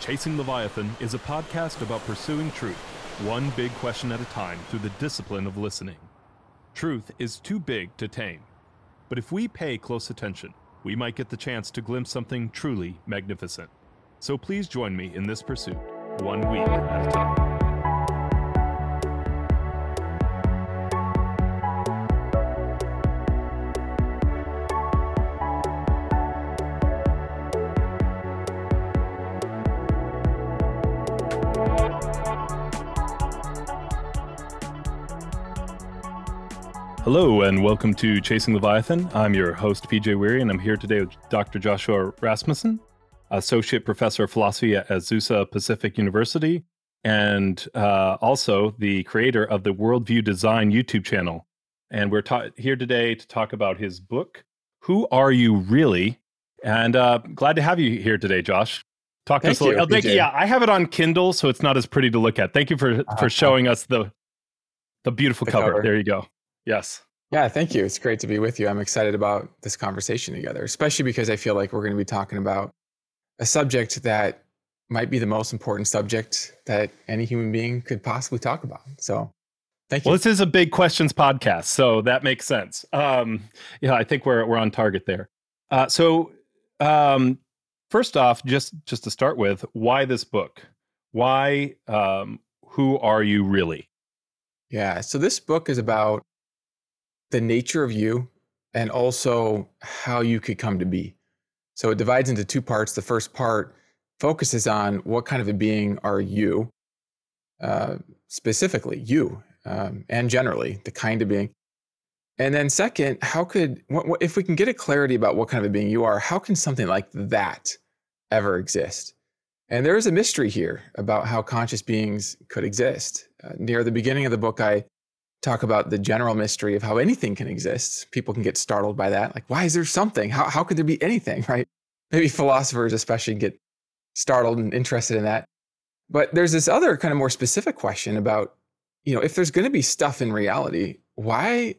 Chasing Leviathan is a podcast about pursuing truth, one big question at a time through the discipline of listening. Truth is too big to tame, but if we pay close attention, we might get the chance to glimpse something truly magnificent. So please join me in this pursuit, one week at a time. Hello, and welcome to Chasing Leviathan. I'm your host, PJ Wehry, and I'm here today with Dr. Joshua Rasmussen, Associate Professor of Philosophy at Azusa Pacific University, and uh, also the creator of the Worldview Design YouTube channel. And we're ta- here today to talk about his book, Who Are You Really? And uh, glad to have you here today, Josh. Talk Thank to us a little. oh, thank you. Yeah, I have it on Kindle, so it's not as pretty to look at. Thank you for Uh-huh. for showing us the the beautiful The cover. cover. There you go. Yes. Yeah, thank you. It's great to be with you. I'm excited about this conversation together, especially because I feel like we're going to be talking about a subject that might be the most important subject that any human being could possibly talk about. So, thank you. Well, this is a big questions podcast, so that makes sense. Um, yeah, I think we're we're on target there. Uh, so, um, first off, just just to start with, why this book? Why? Um, who are you really? yeah. So, this book is about the nature of you and also how you could come to be. So, it divides into two parts. The first part focuses on what kind of a being are you, uh, specifically you, um, and generally the kind of being. And then, second, how could, what, what, if we can get a clarity about what kind of a being you are, how can something like that ever exist? And there is a mystery here about how conscious beings could exist. Uh, near the beginning of the book, I talk about the general mystery of how anything can exist. People can get startled by that. Like, why is there something? How, how could there be anything, right? Maybe philosophers, especially, get startled and interested in that. But there's this other kind of more specific question about, you know, if there's going to be stuff in reality, why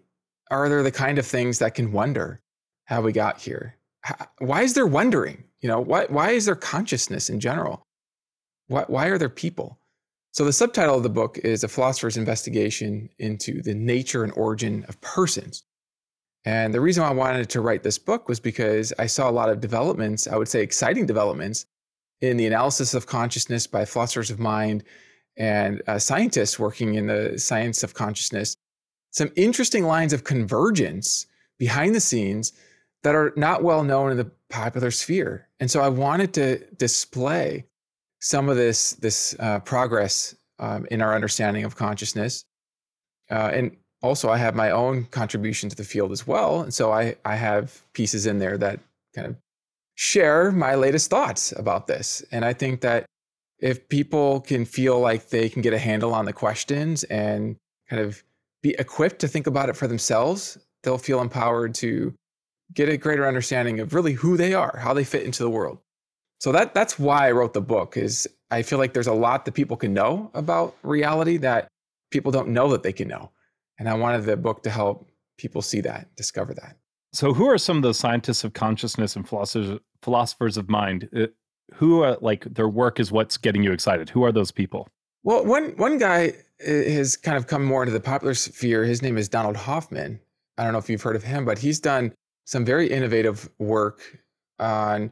are there the kind of things that can wonder how we got here? How, why is there wondering? You know, why, why is there consciousness in general? Why, why are there people? So, the subtitle of the book is A Philosopher's Investigation into the Nature and Origin of Persons. And the reason why I wanted to write this book was because I saw a lot of developments, I would say exciting developments, in the analysis of consciousness by philosophers of mind and uh, scientists working in the science of consciousness. Some interesting lines of convergence behind the scenes that are not well known in the popular sphere. And so I wanted to display some of this this uh, progress um, in our understanding of consciousness, uh, and also I have my own contribution to the field as well. And so I I have pieces in there that kind of share my latest thoughts about this. And I think that if people can feel like they can get a handle on the questions and kind of be equipped to think about it for themselves, they'll feel empowered to get a greater understanding of really who they are, how they fit into the world. So that that's why I wrote the book is I feel like there's a lot that people can know about reality that people don't know that they can know. And I wanted the book to help people see that, discover that. So, who are some of those scientists of consciousness and philosophers philosophers of mind? Uh, who are like their work is what's getting you excited? Who are those people? Well, one one guy uh, has kind of come more into the popular sphere. His name is Donald Hoffman. I don't know if you've heard of him, but he's done some very innovative work on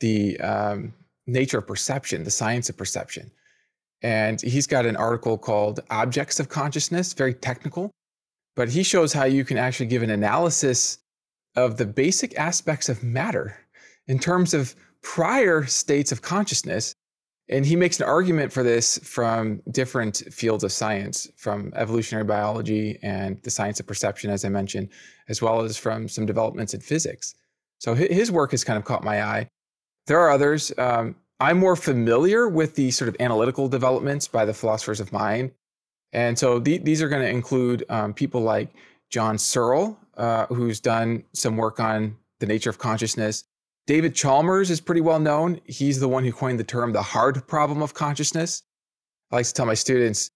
the um, nature of perception, the science of perception. And he's got an article called Objects of Consciousness, very technical, but he shows how you can actually give an analysis of the basic aspects of matter in terms of prior states of consciousness. And he makes an argument for this from different fields of science, from evolutionary biology and the science of perception, as I mentioned, as well as from some developments in physics. So his work has kind of caught my eye. There are others. Um, I'm more familiar with the sort of analytical developments by the philosophers of mind. And so the, these are going to include um, people like John Searle, uh, who's done some work on the nature of consciousness. David Chalmers is pretty well known. He's the one who coined the term the hard problem of consciousness. I like to tell my students,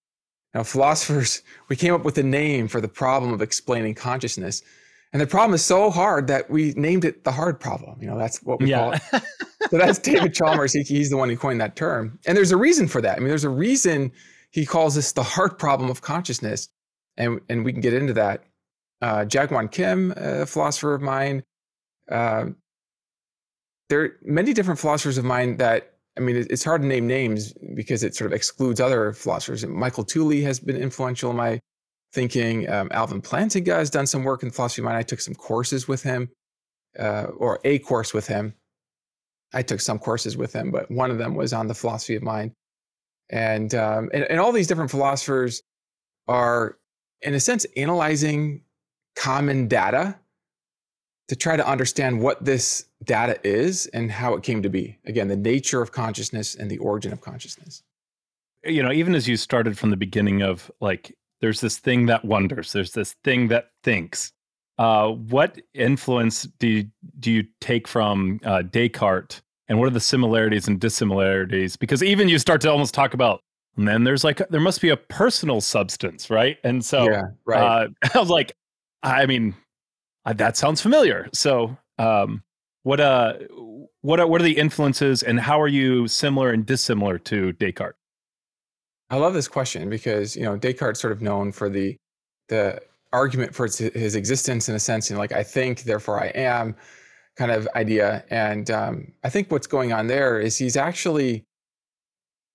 you know, philosophers, we came up with a name for the problem of explaining consciousness. And the problem is so hard that we named it the hard problem. You know, that's what we yeah. call it. so that's David Chalmers. He, he's the one who coined that term. And there's a reason for that. I mean, there's a reason he calls this the hard problem of consciousness. And, and we can get into that. Uh, Kim, a philosopher of mine, uh, there are many different philosophers of mine that I mean, it's hard to name names because it sort of excludes other philosophers. Michael Tooley has been influential in my thinking. Um, Alvin Plantinga has done some work in philosophy of mind. I took some courses with him, uh, or a course with him. I took some courses with him, but one of them was on the philosophy of mind. And, um, and, and all these different philosophers are, in a sense, analyzing common data to try to understand what this data is and how it came to be. Again, the nature of consciousness and the origin of consciousness. You know, even as you started from the beginning of like, there's this thing that wonders, there's this thing that thinks. Uh, what influence do you, do you take from uh, Descartes, and what are the similarities and dissimilarities? Because even you start to almost talk about, and then there's like there must be a personal substance, right? And so, yeah, right. Uh, I was like, I mean, that sounds familiar. So, um, what uh, what are, what are the influences, and how are you similar and dissimilar to Descartes? I love this question because you know Descartes sort of known for the the argument for his existence in a sense, you know, like I think, therefore I am, kind of idea. And um, I think what's going on there is he's actually.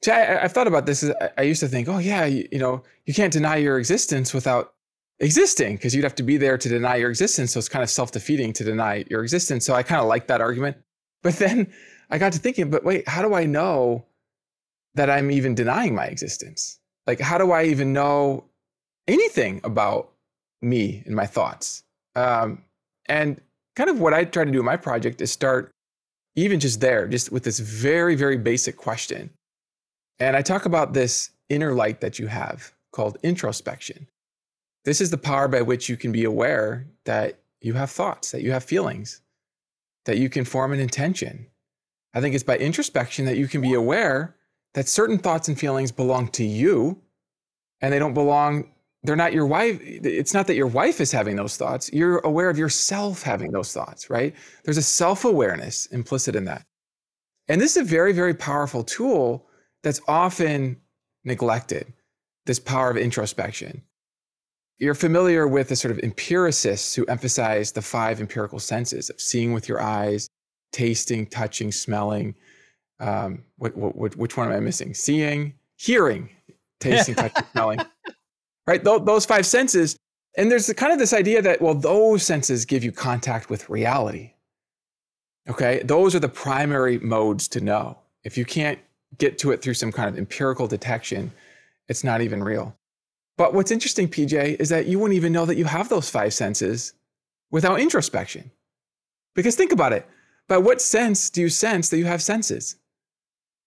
See, I, have thought about this. I used to think, oh yeah, you, you know, you can't deny your existence without existing because you'd have to be there to deny your existence. So it's kind of self defeating to deny your existence. So I kind of like that argument. But then I got to thinking, but wait, how do I know that I'm even denying my existence? Like, how do I even know anything about me and my thoughts? Um, and kind of what I try to do in my project is start even just there, just with this very, very basic question. And I talk about this inner light that you have called introspection. This is the power by which you can be aware that you have thoughts, that you have feelings, that you can form an intention. I think it's by introspection that you can be aware that certain thoughts and feelings belong to you and they don't belong they're not your wife it's not that your wife is having those thoughts you're aware of yourself having those thoughts right? There's a self-awareness implicit in that. And this is a very very powerful tool that's often neglected this power of introspection. You're familiar with the sort of empiricists who emphasize the five empirical senses of seeing with your eyes, tasting, touching, smelling. Um, what, what, which one am I missing? Seeing, hearing, tasting, touching, smelling. Right? Th- those five senses. And there's kind of this idea that, well, those senses give you contact with reality. Okay? Those are the primary modes to know. If you can't get to it through some kind of empirical detection, it's not even real. But what's interesting, PJ, is that you wouldn't even know that you have those five senses without introspection. Because think about it. By what sense do you sense that you have senses?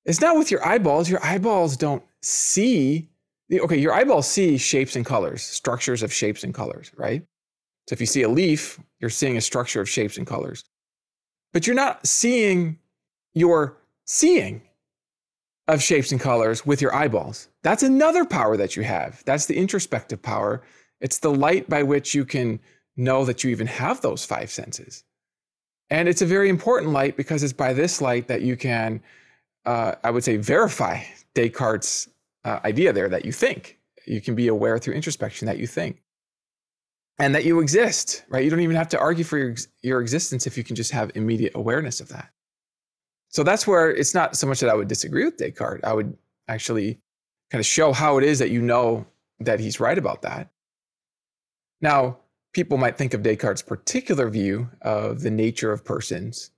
It's not with your eyeballs. Your eyeballs don't see. Okay, your eyeballs see shapes and colors, structures of shapes and colors, right? So if you see a leaf, you're seeing a structure of shapes and colors. But you're not seeing your seeing of shapes and colors with your eyeballs. That's another power that you have. That's the introspective power. It's the light by which you can know that you even have those five senses. And it's a very important light because it's by this light that you can, uh, I would say, verify Descartes' uh, idea there that you think. You can be aware through introspection that you think and that you exist, right? You don't even have to argue for your, your existence if you can just have immediate awareness of that. So that's where it's not so much that I would disagree with Descartes. I would actually kind of show how it is that you know that he's right about that. Now, people might think of Descartes' particular view of the nature of persons.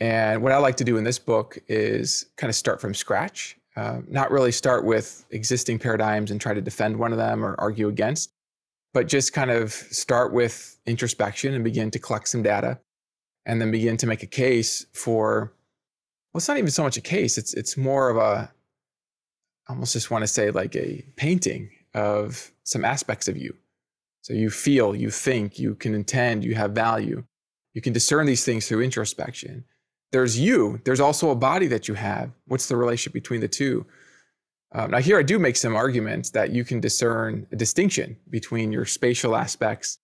And what I like to do in this book is kind of start from scratch, uh, not really start with existing paradigms and try to defend one of them or argue against, but just kind of start with introspection and begin to collect some data and then begin to make a case for well, it's not even so much a case. It's it's more of a I almost just want to say like a painting of some aspects of you. So you feel, you think, you can intend, you have value. You can discern these things through introspection. There's you. There's also a body that you have. What's the relationship between the two? Um, now, here I do make some arguments that you can discern a distinction between your spatial aspects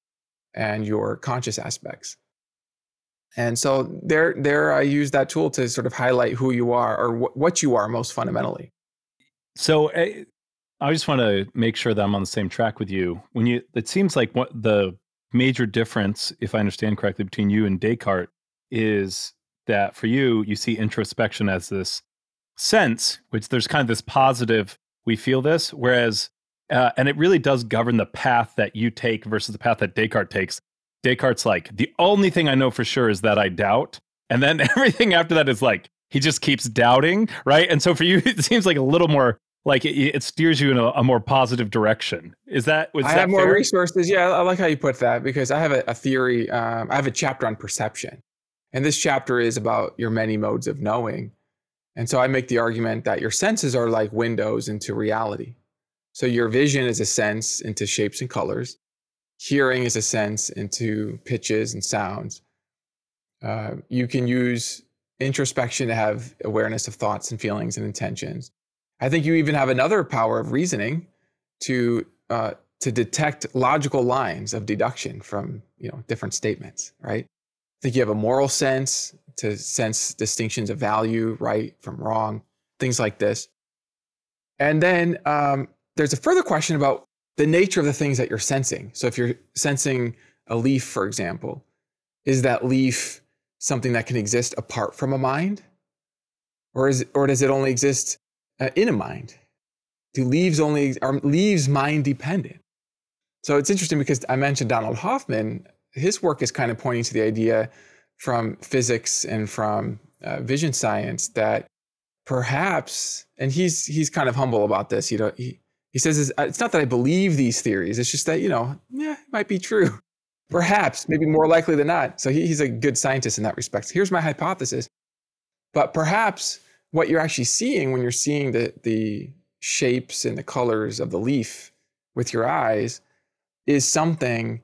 and your conscious aspects. And so there, there I use that tool to sort of highlight who you are or wh- what you are most fundamentally. So eh, I just want to make sure that I'm on the same track with you. When you, it seems like what the major difference, if I understand correctly, between you and Descartes is that for you, you see introspection as this sense, which there's kind of this positive, we feel this, whereas, uh, and it really does govern the path that you take versus the path that Descartes takes. Descartes' like, the only thing I know for sure is that I doubt. And then everything after that is like, he just keeps doubting, right? And so for you, it seems like a little more like it, it steers you in a, a, more positive direction. Is that? Was I that have more fair? resources. Yeah, I like how you put that because I have a, a theory. Um, I have a chapter on perception, and this chapter is about your many modes of knowing. And so I make the argument that your senses are like windows into reality. So your vision is a sense into shapes and colors. Hearing is a sense into pitches and sounds. Uh, you can use introspection to have awareness of thoughts and feelings and intentions. I think you even have another power of reasoning to uh, to detect logical lines of deduction from you know different statements, right? Think you have a moral sense to sense distinctions of value, right from wrong, things like this. And then um, there's a further question about the nature of the things that you're sensing. So if you're sensing a leaf, for example, is that leaf something that can exist apart from a mind, or is or does it only exist uh, in a mind? Do leaves only are leaves mind dependent? So it's interesting because I mentioned Donald Hoffman. His work is kind of pointing to the idea from physics and from uh, vision science that perhaps, and he's he's kind of humble about this. You know, he he says it's, it's not that I believe these theories. It's just that you know, yeah, it might be true. Perhaps, maybe more likely than not. So he, he's a good scientist in that respect. Here's my hypothesis. But perhaps what you're actually seeing when you're seeing the the shapes and the colors of the leaf with your eyes is something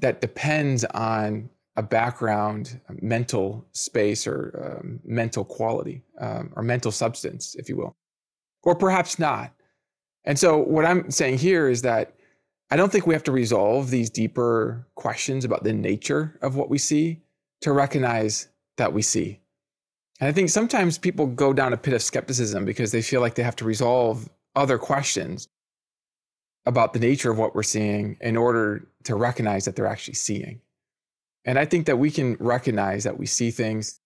that depends on a background mental space or um, mental quality um, or mental substance if you will or perhaps not. And so what i'm saying here is that i don't think we have to resolve these deeper questions about the nature of what we see to recognize that we see. And I think sometimes people go down a pit of skepticism because they feel like they have to resolve other questions about the nature of what we're seeing in order to recognize that they're actually seeing. And I think that we can recognize that we see things.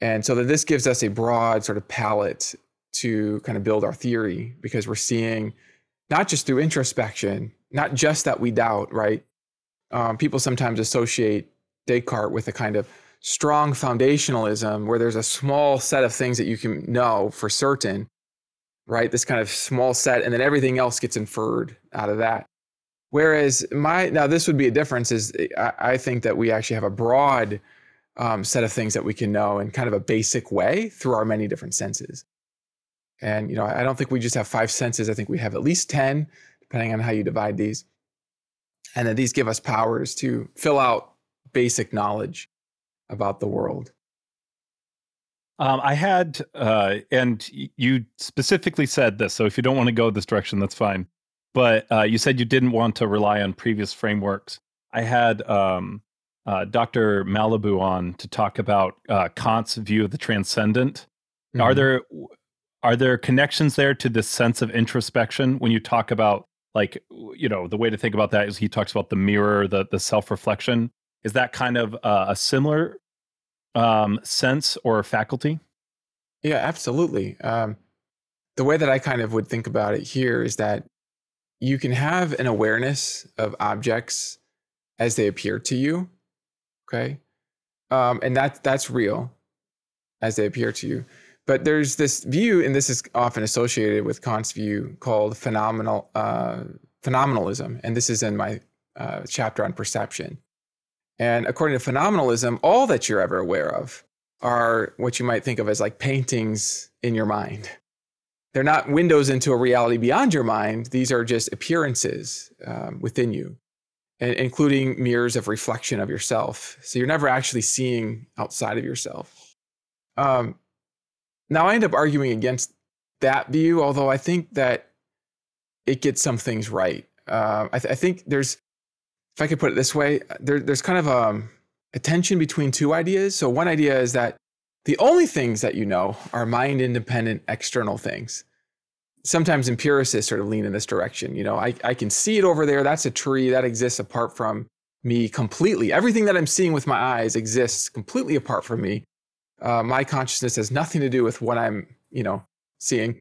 And so that this gives us a broad sort of palette to kind of build our theory because we're seeing not just through introspection, not just that we doubt, right? Um, people sometimes associate Descartes with a kind of strong foundationalism where there's a small set of things that you can know for certain, right? This kind of small set, and then everything else gets inferred out of that. Whereas my now this would be a difference is I, I think that we actually have a broad um, set of things that we can know in kind of a basic way through our many different senses. And you know, I don't think we just have five senses. I think we have at least ten, depending on how you divide these. And that these give us powers to fill out basic knowledge about the world? Um, I had, uh, and you specifically said this. So if you don't want to go this direction, that's fine. But uh, you said you didn't want to rely on previous frameworks. I had um, uh, Dr. Malibu on to talk about uh, Kant's view of the transcendent. Mm-hmm. Are there are there connections there to this sense of introspection when you talk about like you know the way to think about that is he talks about the mirror, the the self reflection. Is that kind of uh, a similar um, sense or faculty? Yeah, absolutely. Um, the way that I kind of would think about it here is that you can have an awareness of objects as they appear to you. Okay. Um, and that that's real as they appear to you. But there's this view, and this is often associated with Kant's view called phenomenal uh, phenomenalism. And this is in my uh, chapter on perception. And according to phenomenalism, all that you're ever aware of are what you might think of as like paintings in your mind. They're not windows into a reality beyond your mind. These are just appearances um, within you, and including mirrors of reflection of yourself. So you're never actually seeing outside of yourself. Um, now, I end up arguing against that view, although I think that it gets some things right. Uh, I, th- I think there's if I could put it this way, there, there's kind of um, a tension between two ideas. So one idea is that the only things that you know are mind independent external things. Sometimes empiricists sort of lean in this direction. You know, I, I can see it over there. That's a tree that exists apart from me completely. Everything that I'm seeing with my eyes exists completely apart from me. Uh, my consciousness has nothing to do with what I'm, you know, seeing.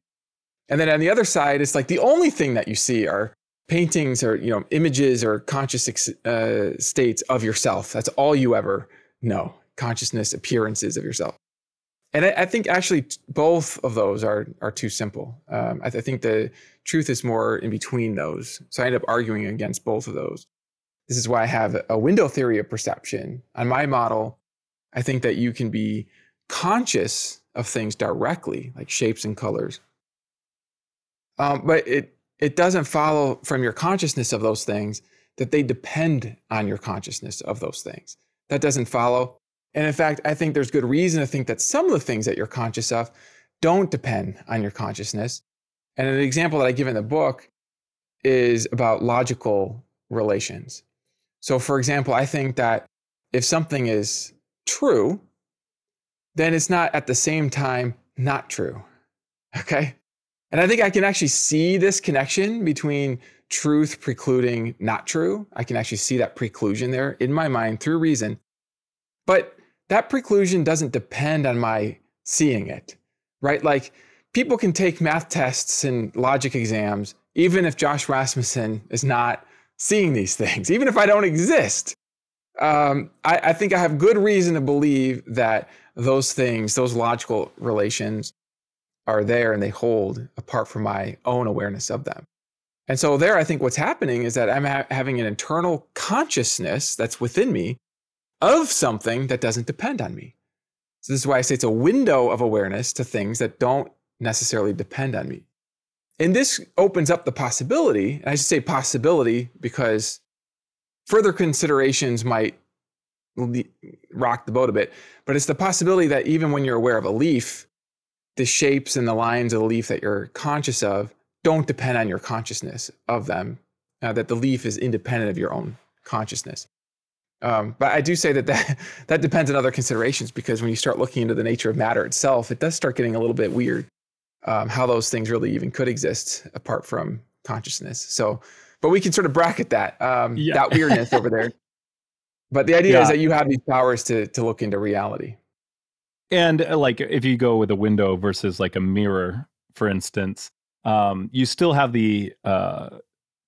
And then on the other side, it's like the only thing that you see are paintings or you know images or conscious uh, states of yourself. That's all you ever know. Consciousness appearances of yourself. And I, I think actually both of those are are too simple. Um, I, I think the truth is more in between those. So I end up arguing against both of those. This is why I have a window theory of perception. On my model, I think that you can be conscious of things directly, like shapes and colors. Um, but it it doesn't follow from your consciousness of those things that they depend on your consciousness of those things. That doesn't follow. And in fact, I think there's good reason to think that some of the things that you're conscious of don't depend on your consciousness. And an example that I give in the book is about logical relations. So, for example, I think that if something is true, then it's not at the same time not true. Okay. And I think I can actually see this connection between truth precluding not true. I can actually see that preclusion there in my mind through reason. But that preclusion doesn't depend on my seeing it, right? Like people can take math tests and logic exams, even if Josh Rasmussen is not seeing these things, even if I don't exist. Um, I, I think I have good reason to believe that those things, those logical relations, are there and they hold apart from my own awareness of them. And so, there, I think what's happening is that I'm ha- having an internal consciousness that's within me of something that doesn't depend on me. So, this is why I say it's a window of awareness to things that don't necessarily depend on me. And this opens up the possibility, and I should say possibility because further considerations might rock the boat a bit, but it's the possibility that even when you're aware of a leaf, the shapes and the lines of the leaf that you're conscious of don't depend on your consciousness of them, uh, that the leaf is independent of your own consciousness. Um, but I do say that, that that depends on other considerations because when you start looking into the nature of matter itself, it does start getting a little bit weird um, how those things really even could exist apart from consciousness. So, but we can sort of bracket that um, yeah. that weirdness over there. But the idea yeah. is that you have these powers to to look into reality. And uh, like if you go with a window versus like a mirror, for instance, um, you still have the uh,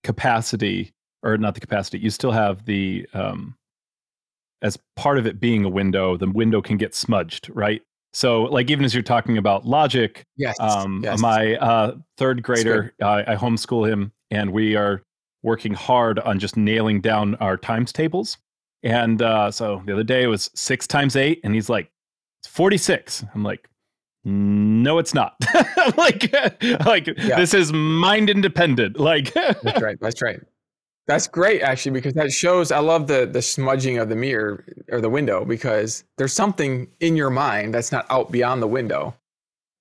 capacity, or not the capacity. You still have the um, as part of it being a window, the window can get smudged, right? So, like, even as you're talking about logic, yes, um, yes. my uh, third grader, I, I homeschool him, and we are working hard on just nailing down our times tables. And uh, so the other day it was six times eight, and he's like, it's 46. I'm like, no, it's not. like, like yeah. this is mind independent. Like, that's right. That's right. That's great, actually, because that shows. I love the the smudging of the mirror or the window because there's something in your mind that's not out beyond the window.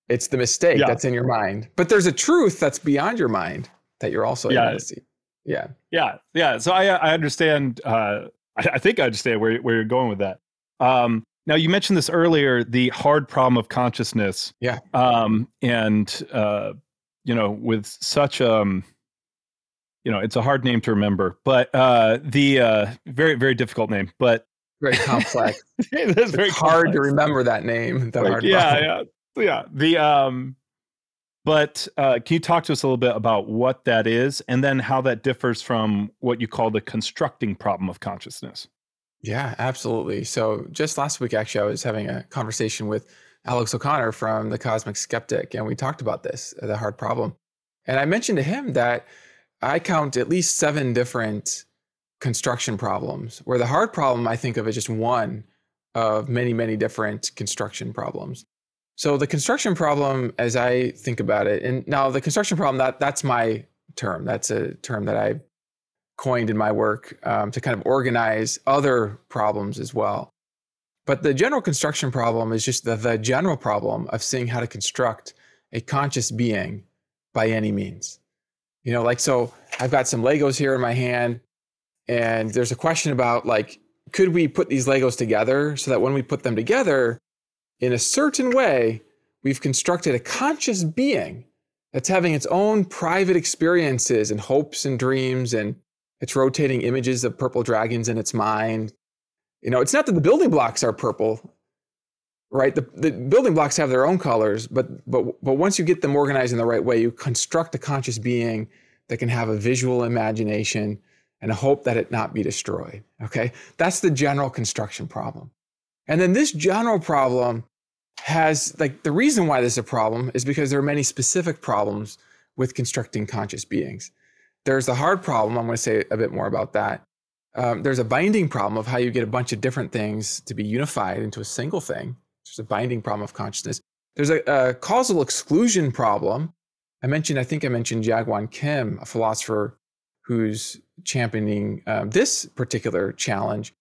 It's the mistake yeah. that's in your mind, but there's a truth that's beyond your mind that you're also yeah. able to see. Yeah, yeah, yeah. So I I understand. Uh, I, I think I understand where where you're going with that. Um, now you mentioned this earlier, the hard problem of consciousness. Yeah. Um, and uh, you know, with such um you know, it's a hard name to remember, but uh, the uh, very very difficult name, but very complex. it's very hard complex. to remember that name. The hard yeah, yeah, yeah. The um, but uh, can you talk to us a little bit about what that is, and then how that differs from what you call the constructing problem of consciousness? Yeah, absolutely. So just last week, actually, I was having a conversation with Alex O'Connor from the Cosmic Skeptic, and we talked about this, the hard problem. And I mentioned to him that I count at least seven different construction problems, where the hard problem I think of is just one of many, many different construction problems. So the construction problem, as I think about it, and now the construction problem that that's my term. That's a term that I coined in my work um, to kind of organize other problems as well. But the general construction problem is just the, the general problem of seeing how to construct a conscious being by any means. You know, like, so I've got some Legos here in my hand, and there's a question about like, could we put these Legos together so that when we put them together in a certain way, we've constructed a conscious being that's having its own private experiences and hopes and dreams and it's rotating images of purple dragons in its mind. You know, it's not that the building blocks are purple, right? The, the building blocks have their own colors, but but but once you get them organized in the right way, you construct a conscious being that can have a visual imagination and a hope that it not be destroyed. Okay, that's the general construction problem. And then this general problem has like the reason why this is a problem is because there are many specific problems with constructing conscious beings. There's the hard problem. I'm going to say a bit more about that. Um, there's a binding problem of how you get a bunch of different things to be unified into a single thing. There's a binding problem of consciousness. There's a, a causal exclusion problem. I mentioned, I think I mentioned Jaegwon Kim, a philosopher who's championing um, this particular challenge,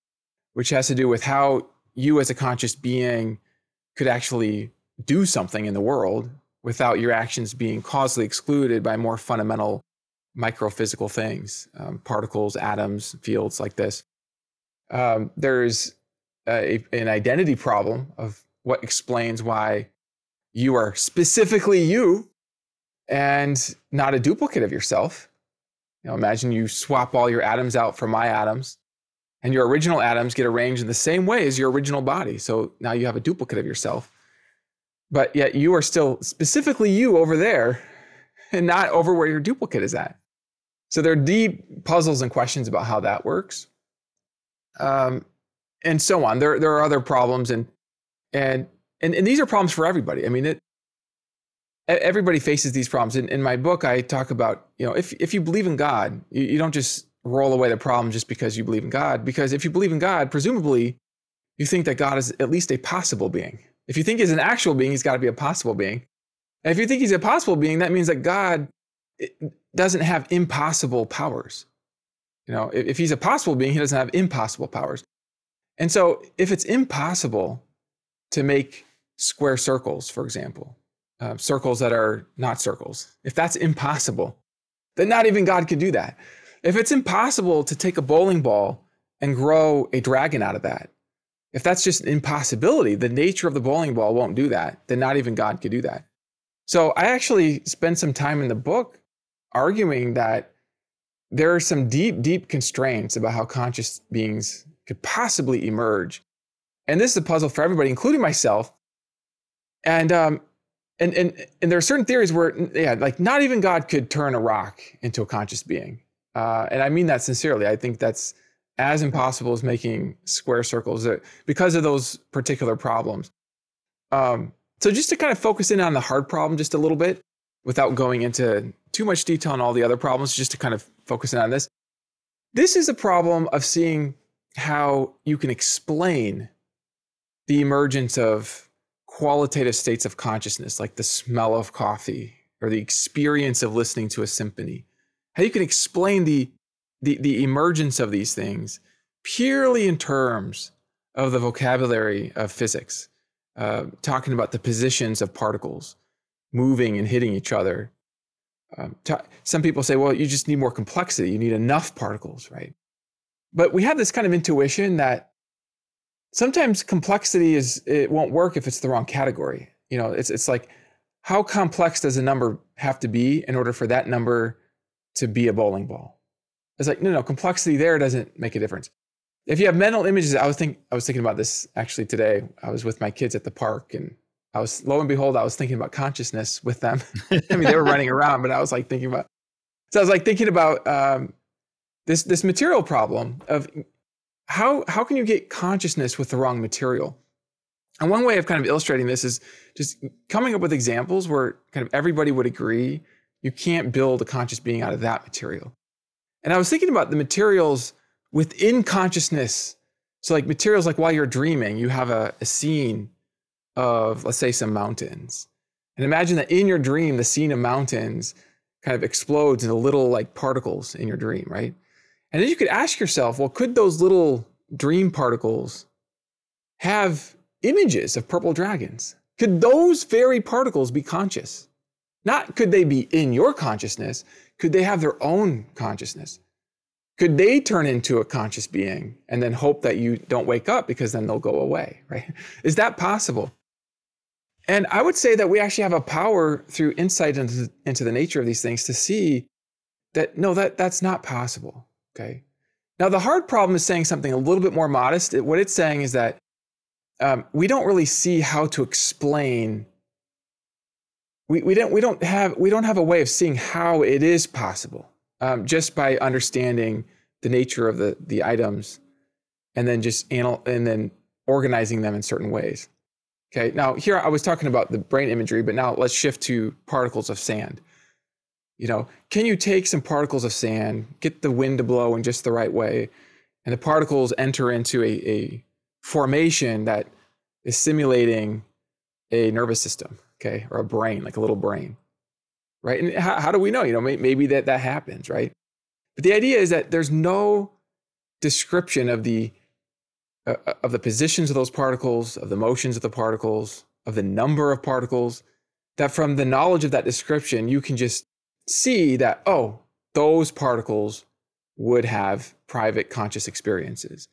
which has to do with how you as a conscious being could actually do something in the world without your actions being causally excluded by more fundamental microphysical things, um, particles, atoms, fields like this. Um, there's a, an identity problem of what explains why you are specifically you and not a duplicate of yourself. You know, imagine you swap all your atoms out for my atoms, and your original atoms get arranged in the same way as your original body. So now you have a duplicate of yourself. But yet you are still specifically you over there and not over where your duplicate is at. So there are deep puzzles and questions about how that works. Um, and so on. There, there are other problems and, and, and, and these are problems for everybody. I mean, it, everybody faces these problems. In, in my book, I talk about, you know, if, if you believe in God, you, you don't just roll away the problem just because you believe in God. Because if you believe in God, presumably you think that God is at least a possible being. If you think he's an actual being, he's got to be a possible being. And if you think he's a possible being, that means that God doesn't have impossible powers. You know, if, if he's a possible being, he doesn't have impossible powers. And so if it's impossible to make square circles, for example, uh, circles that are not circles, if that's impossible, then not even God can do that. If it's impossible to take a bowling ball and grow a dragon out of that, if that's just an impossibility, the nature of the bowling ball won't do that, then not even God could do that. So I actually spend some time in the book arguing that there are some deep, deep constraints about how conscious beings could possibly emerge. And this is a puzzle for everybody, including myself. And um, and and and there are certain theories where, yeah, like not even God could turn a rock into a conscious being. Uh, and I mean that sincerely. I think that's as impossible as making square circles because of those particular problems. Um, so just to kind of focus in on the hard problem just a little bit, without going into too much detail on all the other problems, just to kind of focus in on this. This is a problem of seeing how you can explain the emergence of qualitative states of consciousness, like the smell of coffee or the experience of listening to a symphony. How you can explain the, the, the emergence of these things purely in terms of the vocabulary of physics, uh, talking about the positions of particles, moving and hitting each other. Um, t- some people say, well, you just need more complexity. You need enough particles, right? But we have this kind of intuition that sometimes complexity is it won't work if it's the wrong category. You know, it's it's like how complex does a number have to be in order for that number to be a bowling ball? It's like no, no, complexity there doesn't make a difference. If you have mental images, I was think I was thinking about this actually today. I was with my kids at the park and I was lo and behold, I was thinking about consciousness with them. I mean, they were running around, but I was like thinking about. So I was like thinking about um, this this material problem of how how can you get consciousness with the wrong material. And one way of kind of illustrating this is just coming up with examples where kind of everybody would agree you can't build a conscious being out of that material. And I was thinking about the materials within consciousness. So like materials like while you're dreaming, you have a, a scene of, let's say, some mountains. And imagine that in your dream, the scene of mountains kind of explodes into little like particles in your dream, right? And then you could ask yourself, well, could those little dream particles have images of purple dragons? Could those very particles be conscious? Not could they be in your consciousness, could they have their own consciousness? could they turn into a conscious being and then hope that you don't wake up because then they'll go away, right? Is that possible? And I would say that we actually have a power through insight into, into the nature of these things to see that no, that that's not possible. Okay. Now the hard problem is saying something a little bit more modest. What it's saying is that um, we don't really see how to explain. We, we don't we don't have we don't have a way of seeing how it is possible um, just by understanding the nature of the the items, and then just anal- and then organizing them in certain ways. Okay, now here I was talking about the brain imagery, but now let's shift to particles of sand. You know, can you take some particles of sand, get the wind to blow in just the right way, and the particles enter into a, a formation that is simulating a nervous system, okay, or a brain, like a little brain right? And how, how do we know? You know, maybe that that happens, right? But the idea is that there's no description of the uh, uh, of the positions of those particles, of the motions of the particles, of the number of particles. That from the knowledge of that description, you can just see that oh, those particles would have private conscious experiences.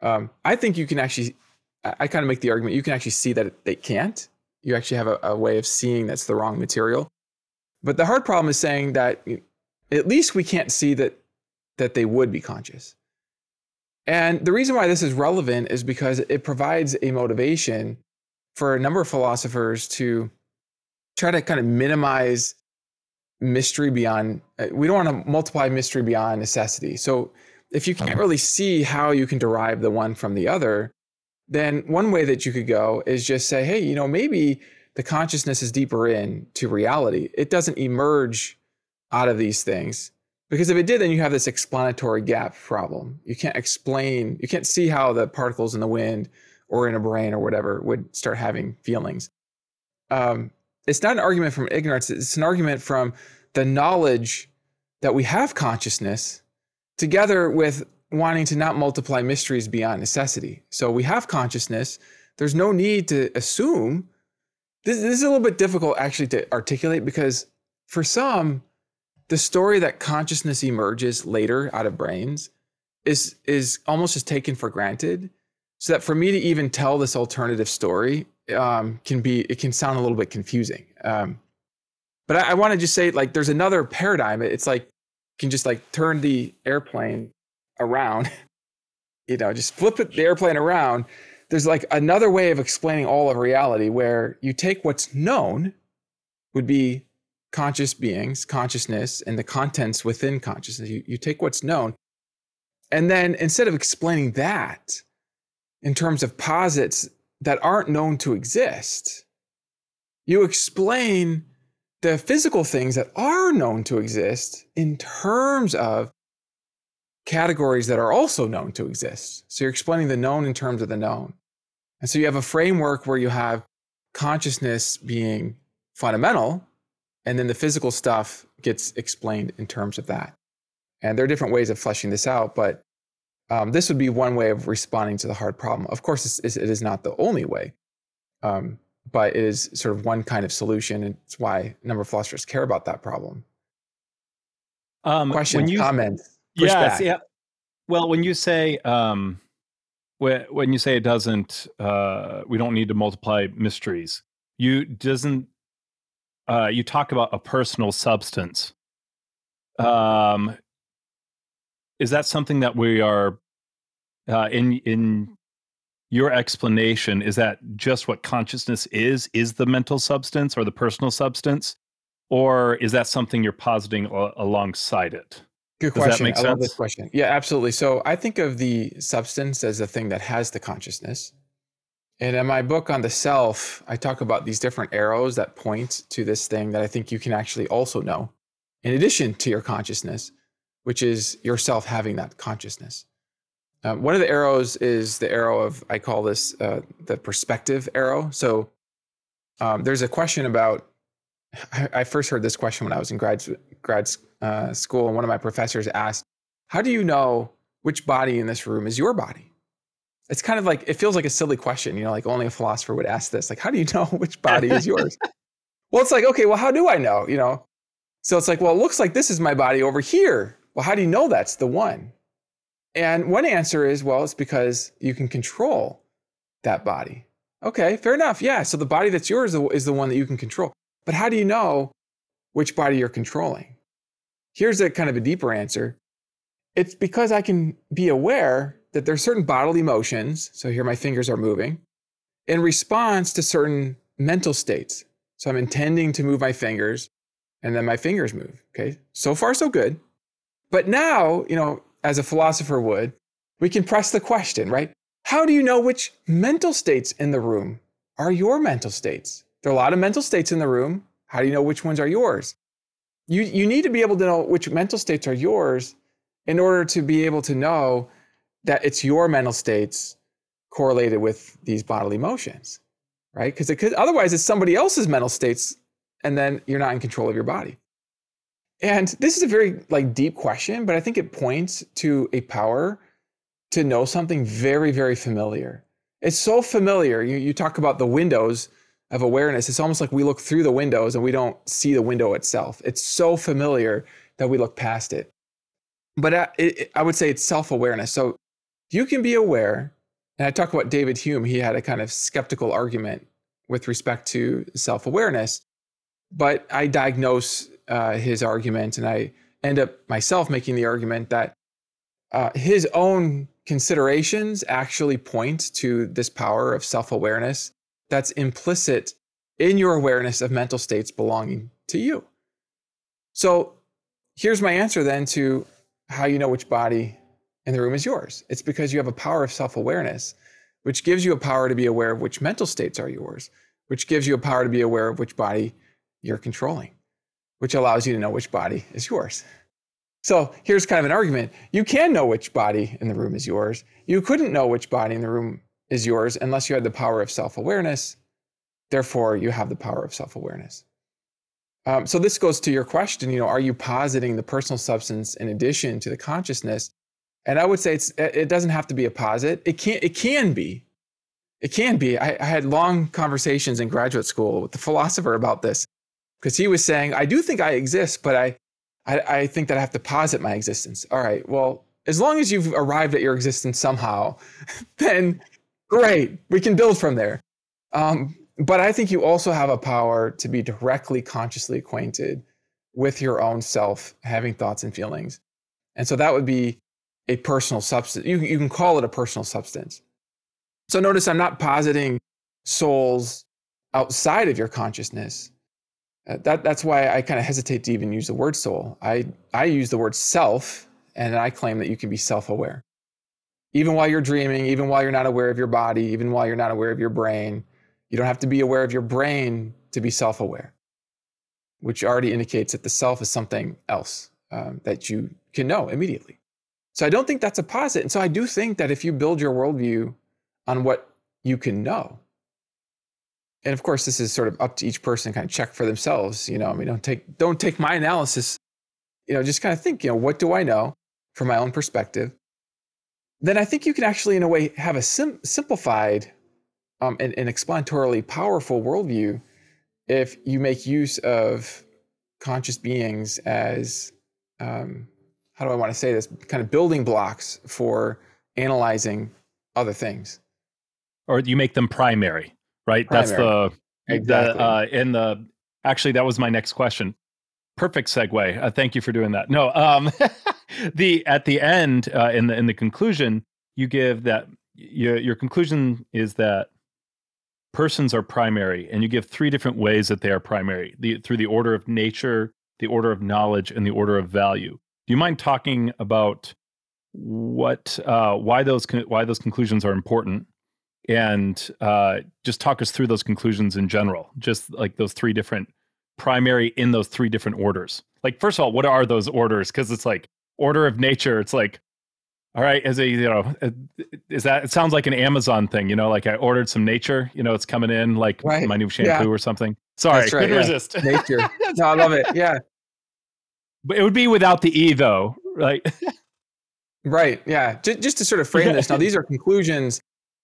Um, I think you can actually, I, I kind of make the argument you can actually see that they can't. You actually have a, a way of seeing that's the wrong material. But the hard problem is saying that at least we can't see that that they would be conscious. And the reason why this is relevant is because it provides a motivation for a number of philosophers to try to kind of minimize mystery beyond uh, we don't want to multiply mystery beyond necessity. So if you can't really see how you can derive the one from the other, then one way that you could go is just say, hey, you know, maybe the consciousness is deeper in to reality. It doesn't emerge out of these things. Because if it did, then you have this explanatory gap problem. You can't explain, you can't see how the particles in the wind or in a brain or whatever would start having feelings. Um, it's not an argument from ignorance, it's an argument from the knowledge that we have consciousness together with wanting to not multiply mysteries beyond necessity. So we have consciousness. There's no need to assume this, this is a little bit difficult actually to articulate because for some, the story that consciousness emerges later out of brains is is almost just taken for granted. So that for me to even tell this alternative story um, can be it can sound a little bit confusing. Um, but I, I want to just say like there's another paradigm. It's like you can just like turn the airplane around, you know, just flip it, the airplane around there's like another way of explaining all of reality where you take what's known would be conscious beings, consciousness, and the contents within consciousness. You, you take what's known. And then instead of explaining that in terms of posits that aren't known to exist, you explain the physical things that are known to exist in terms of categories that are also known to exist. So you're explaining the known in terms of the known. And so you have a framework where you have consciousness being fundamental, and then the physical stuff gets explained in terms of that. And there are different ways of fleshing this out, but um, this would be one way of responding to the hard problem. Of course, it is not the only way, um, but it is sort of one kind of solution. And it's why a number of philosophers care about that problem. Um, Questions, you, comments, yeah, yeah. Well, when you say um, when you say it doesn't uh, we don't need to multiply mysteries you doesn't uh, you talk about a personal substance um, is that something that we are uh, in in your explanation is that just what consciousness is is the mental substance or the personal substance or is that something you're positing alongside it Good question. I sense? love this question. Yeah, absolutely. So I think of the substance as the thing that has the consciousness. And in my book on the self, I talk about these different arrows that point to this thing that I think you can actually also know, in addition to your consciousness, which is yourself having that consciousness. Um, one of the arrows is the arrow of, I call this uh, the perspective arrow. So um, there's a question about, I, I, first heard this question when I was in grad, grad uh, school, and one of my professors asked, How do you know which body in this room is your body? It's kind of like, it feels like a silly question, you know, like only a philosopher would ask this. Like, how do you know which body is yours? well, it's like, okay, well, how do I know? You know, so it's like, well, it looks like this is my body over here, well, how do you know that's the one? And one answer is, well, it's because you can control that body. Okay, fair enough. Yeah. So the body that's yours is the one that you can control. But how do you know which body you're controlling? Here's a kind of a deeper answer. It's because I can be aware that there's certain bodily motions. So here my fingers are moving in response to certain mental states. So I'm intending to move my fingers and then my fingers move. Okay. So far, so good. But now, you know, as a philosopher would, we can press the question, right? How do you know which mental states in the room are your mental states? There are a lot of mental states in the room. How do you know which ones are yours? You, you need to be able to know which mental states are yours in order to be able to know that it's your mental states correlated with these bodily motions, right? Because otherwise it's somebody else's mental states, and then you're not in control of your body. And this is a very like deep question, but I think it points to a power to know something very, very familiar. It's so familiar. You, you talk about the windows of awareness. It's almost like we look through the windows and we don't see the window itself. It's so familiar that we look past it. But uh, I, it, I would say it's self awareness. So you can be aware. And I talk about David Hume. He had a kind of skeptical argument with respect to self awareness. But I diagnose uh, his argument and I end up myself making the argument that uh, his own considerations actually point to this power of self awareness that's implicit in your awareness of mental states belonging to you. So here's my answer then to how you know which body in the room is yours. It's because you have a power of self awareness, which gives you a power to be aware of which mental states are yours, which gives you a power to be aware of which body you're controlling, which allows you to know which body is yours. So here's kind of an argument. You can know which body in the room is yours. You couldn't know which body in the room is yours unless you had the power of self awareness. Therefore, you have the power of self awareness. Um, so this goes to your question. You know, are you positing the personal substance in addition to the consciousness? And I would say it doesn't have to be a posit. It can it can be. It can be. I, I had long conversations in graduate school with the philosopher about this because he was saying, I do think I exist, but I I, I think that I have to posit my existence. All right, well, as long as you've arrived at your existence somehow, then great, we can build from there. Um, but I think you also have a power to be directly consciously acquainted with your own self, having thoughts and feelings. And so that would be a personal substance. You, you can call it a personal substance. So notice I'm not positing souls outside of your consciousness. Uh, that, that's why I kind of hesitate to even use the word soul. I, I use the word self, and I claim that you can be self aware. Even while you're dreaming, even while you're not aware of your body, even while you're not aware of your brain, you don't have to be aware of your brain to be self aware, which already indicates that the self is something else um, that you can know immediately. So I don't think that's a posit. And so I do think that if you build your worldview on what you can know, and of course this is sort of up to each person to kind of check for themselves you know i mean don't take don't take my analysis you know just kind of think you know what do i know from my own perspective? Then i think you can actually in a way have a sim- simplified um, and, and explanatorily powerful worldview if you make use of conscious beings as um, how do i want to say this? Kind of building blocks for analyzing other things. Or you make them primary right? Primary. That's the exactly. The, uh, in the actually that was my next question. Perfect segue. Uh, thank you for doing that. No, um, the at the end uh, in the in the conclusion, you give that your your conclusion is that persons are primary, and you give three different ways that they are primary: the through the order of nature, the order of knowledge, and the order of value. Do you mind talking about what uh, why those why those conclusions are important and uh, just talk us through those conclusions in general, just like those three different primary in those three different orders. Like, first of all, what are those orders? Because it's like order of nature. It's like, all right, as a you know, uh, is that it sounds like an Amazon thing? You know, like I ordered some nature. You know, it's coming in like right. my new shampoo yeah. or something. Sorry, right, couldn't yeah. resist. Nature. no, I love it. Yeah. But it would be without the e though, right? right. Yeah. Just, just to sort of frame this. Now, these are conclusions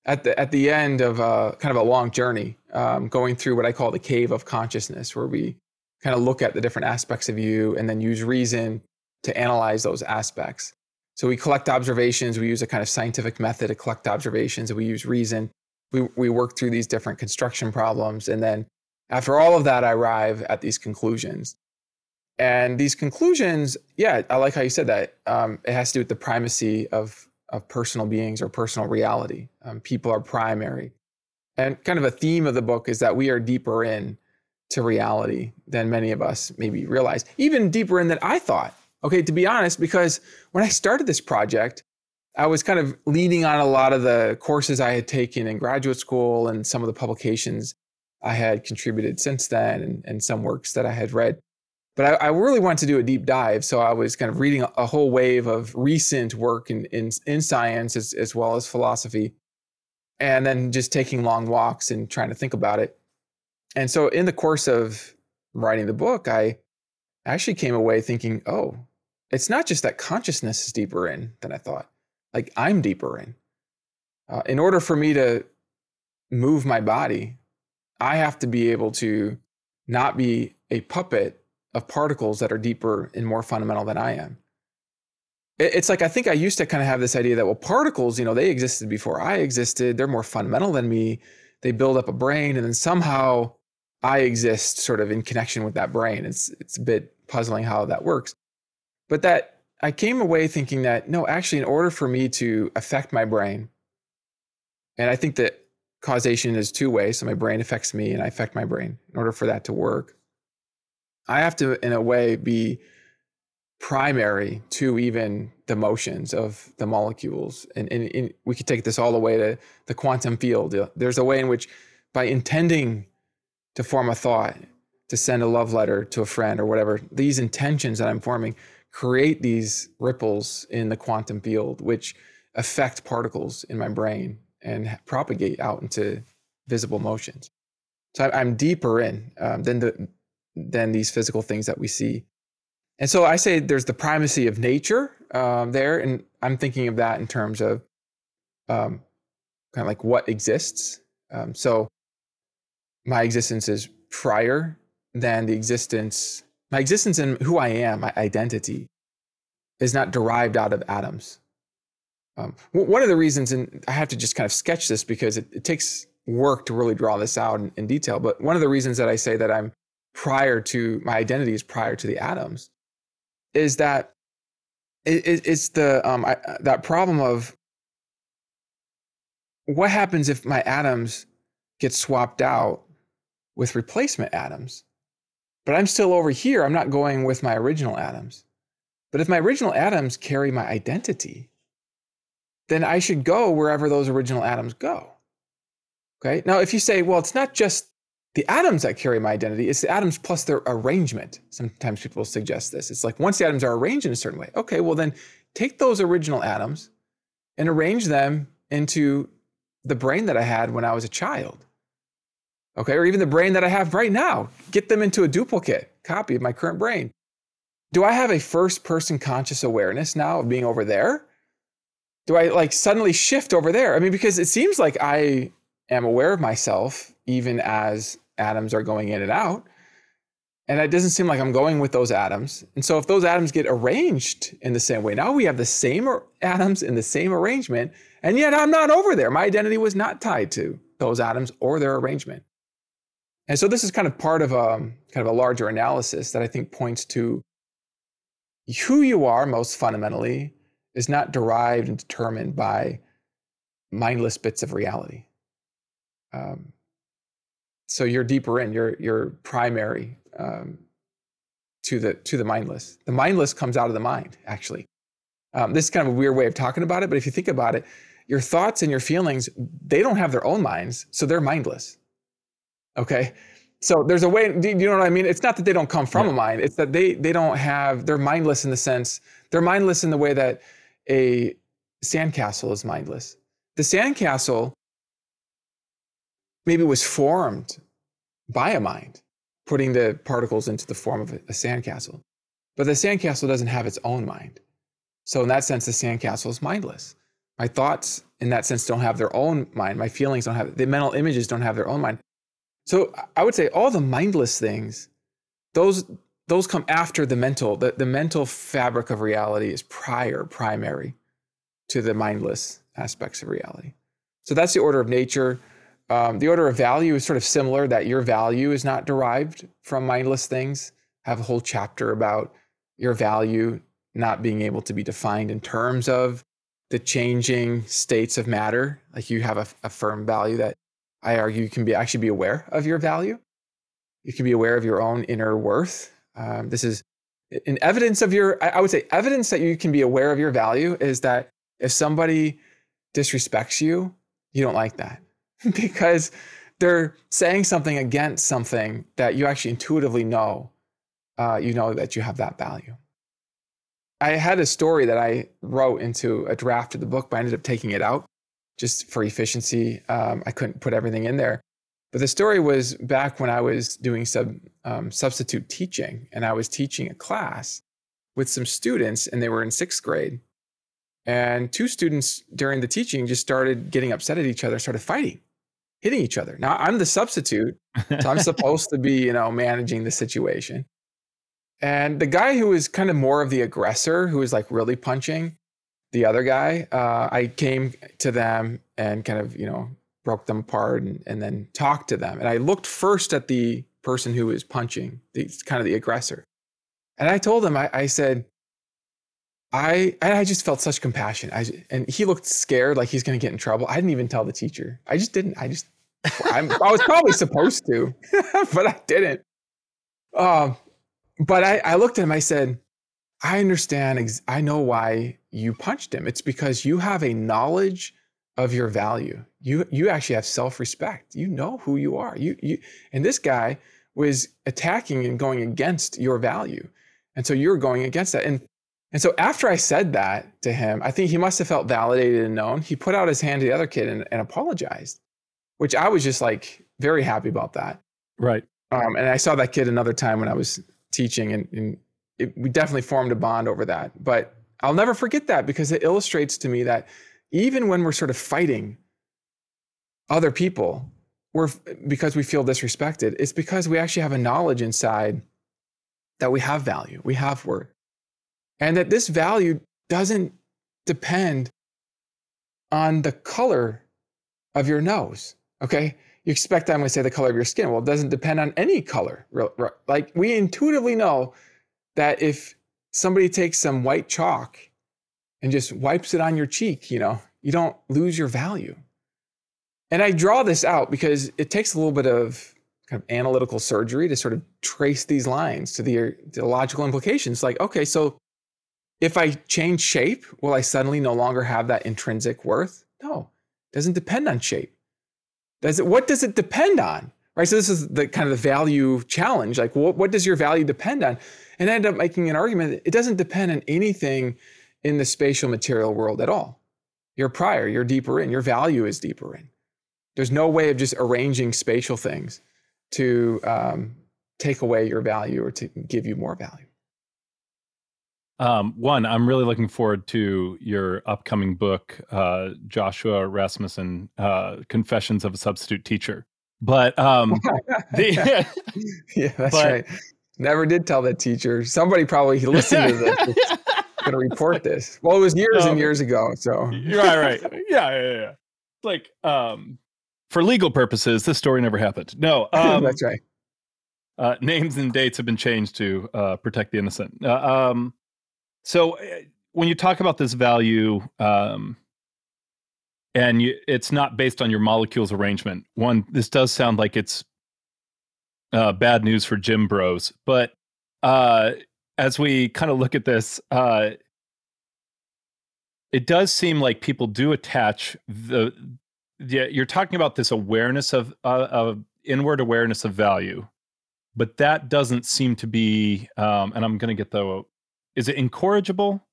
at the at the end of a kind of a long journey, um, going through what I call the cave of consciousness, where we kind of look at the different aspects of you and then use reason to analyze those aspects. So we collect observations. We use a kind of scientific method to collect observations, and we use reason. We, we work through these different construction problems. And then after all of that, I arrive at these conclusions. And these conclusions, yeah, I like how you said that. Um, it has to do with the primacy of, of personal beings or personal reality. Um, people are primary. And kind of a theme of the book is that we are deeper in to reality than many of us maybe realize, even deeper in than I thought. Okay, to be honest, because when I started this project, I was kind of leaning on a lot of the courses I had taken in graduate school and some of the publications I had contributed since then and, and some works that I had read. But I, I, really wanted to do a deep dive. So I was kind of reading a, whole wave of recent work in, in, in science as, as well as philosophy, and then just taking long walks and trying to think about it. And so in the course of writing the book, I actually came away thinking, oh, it's not just that consciousness is deeper in than I thought. Like I'm deeper in. Uh, in order for me to move my body, I have to be able to not be a puppet of particles that are deeper and more fundamental than I am. It's like I think I used to kind of have this idea that, well, particles, you know, they existed before I existed. They're more fundamental than me. They build up a brain, and then somehow I exist sort of in connection with that brain. It's, it's a bit puzzling how that works. But that I came away thinking that no, actually, in order for me to affect my brain, and I think that causation is two ways. So my brain affects me and I affect my brain. In order for that to work, I have to, in a way, be primary to even the motions of the molecules. And, and, and, we could take this all the way to the quantum field. There's a way in which, by intending to form a thought, to send a love letter to a friend or whatever, these intentions that I'm forming create these ripples in the quantum field, which affect particles in my brain and propagate out into visible motions. So I'm deeper in um, than the than these physical things that we see. And so I say there's the primacy of nature um, there, and I'm thinking of that in terms of um, kind of like what exists. Um, so my existence is prior than the existence my existence and who I am, my identity, is not derived out of atoms. Um, one of the reasons, and I have to just kind of sketch this because it, it takes work to really draw this out in, in, detail, but one of the reasons that I say that I'm prior to my identity is prior to the atoms is that it, it, it's the um, I, that problem of what happens if my atoms get swapped out with replacement atoms but I'm still over here. I'm not going with my original atoms. But if my original atoms carry my identity, then I should go wherever those original atoms go. Okay. Now, if you say, well, it's not just the atoms that carry my identity, it's the atoms plus their arrangement. Sometimes people suggest this. It's like once the atoms are arranged in a certain way, okay, well, then take those original atoms and arrange them into the brain that I had when I was a child okay, or even the brain that I have right now, get them into a duplicate copy of my current brain. Do I have a first person conscious awareness now of being over there? Do I like suddenly shift over there? I mean, because it seems like I am aware of myself even as atoms are going in and out. And it doesn't seem like I'm going with those atoms. And so if those atoms get arranged in the same way, now we have the same atoms in the same arrangement, and yet I'm not over there. My identity was not tied to those atoms or their arrangement. And so this is kind of part of a um, kind of a larger analysis that I think points to who you are most fundamentally is not derived and determined by mindless bits of reality. Um, so you're deeper in, you're you're primary um, to the to the mindless. The mindless comes out of the mind, actually. Um, this is kind of a weird way of talking about it, but if you think about it, your thoughts and your feelings, they don't have their own minds, so they're mindless. Okay. So there's a way, do you know what I mean? It's not that they don't come from yeah. a mind. It's that they they don't have, they're mindless in the sense, they're mindless in the way that a sandcastle is mindless. The sandcastle maybe it was formed by a mind, putting the particles into the form of a, a sandcastle. But the sandcastle doesn't have its own mind. So in that sense, the sandcastle is mindless. My thoughts, in that sense, don't have their own mind. My feelings don't have, the mental images don't have their own mind. So I would say all the mindless things, those those come after the mental. The, the mental fabric of reality is prior, primary to the mindless aspects of reality. So that's the order of nature. Um, the order of value is sort of similar that your value is not derived from mindless things. I have a whole chapter about your value not being able to be defined in terms of the changing states of matter. Like you have a, a firm value that I argue you can be actually be aware of your value. You can be aware of your own inner worth. Um, this is an evidence of your, I would say, evidence that you can be aware of your value is that if somebody disrespects you, you don't like that because they're saying something against something that you actually intuitively know. Uh, you know that you have that value. I had a story that I wrote into a draft of the book, but I ended up taking it out just for efficiency. Um, I couldn't put everything in there. But the story was back when I was doing sub, um, substitute teaching, and I was teaching a class with some students, and they were in sixth grade. And two students during the teaching just started getting upset at each other, started fighting, hitting each other. Now I'm the substitute, so I'm supposed to be, you know, managing the situation. And the guy who was kind of more of the aggressor, who was like really punching the other guy, uh, I came to them and kind of, you know, broke them apart and, and then talked to them. And I looked first at the person who was punching, the kind of the aggressor. And I told him, I, I said, I I just felt such compassion. I and he looked scared, like he's to get in trouble. I didn't even tell the teacher. I just didn't. I just i was probably supposed to, but I didn't. Um, but I, I looked at him. I said, I understand. Ex- I know why you punched him. It's because you have a knowledge of your value. You you actually have self respect. You know who you are. You you and this guy was attacking and going against your value, and so you're going against that. And and so after I said that to him, I think he must have felt validated and known. He put out his hand to the other kid and, and apologized, which I was just like very happy about that. Right. Um, and I saw that kid another time when I was teaching, and, and it, we definitely formed a bond over that. But I'll never forget that because it illustrates to me that even when we're sort of fighting other people, we're because we feel disrespected. It's because we actually have a knowledge inside that we have value, we have worth, and that this value doesn't depend on the color of your nose. Okay, you expect I'm going to say the color of your skin. Well, it doesn't depend on any color. Like we intuitively know that if somebody takes some white chalk and just wipes it on your cheek, you know, you don't lose your value. And I draw this out because it takes a little bit of kind of analytical surgery to sort of trace these lines to the, the logical implications. Like, okay, so if I change shape, will I suddenly no longer have that intrinsic worth? No, it doesn't depend on shape. Does it, what does it depend on? Right. So this is the kind of the value challenge. Like, what, what does your value depend on? And I end up making an argument. It doesn't depend on anything in the spatial material world at all. You're prior, you're deeper in, your value is deeper in. There's no way of just arranging spatial things to um, take away your value or to give you more value. Um, one, I'm really looking forward to your upcoming book, uh, Joshua Rasmussen, uh, Confessions of a Substitute Teacher. But um, the, yeah, that's but, right. Never did tell that teacher. Somebody probably listened to this. going to report this. Well, it was years um, and years ago. So right, right, yeah, yeah, yeah. Like, um, for legal purposes, this story never happened. No, um, that's right. Uh, names and dates have been changed to uh, protect the innocent. Uh, um, so uh, when you talk about this value, um, and you, it's not based on your molecules arrangement. One, this does sound like it's uh, bad news for gym bros, but uh, as we kind of look at this, uh, it does seem like people do attach the. Yeah, you're talking about this awareness of uh, of inward awareness of value, but that doesn't seem to be. Um, and I'm going to get the is it incorrigible?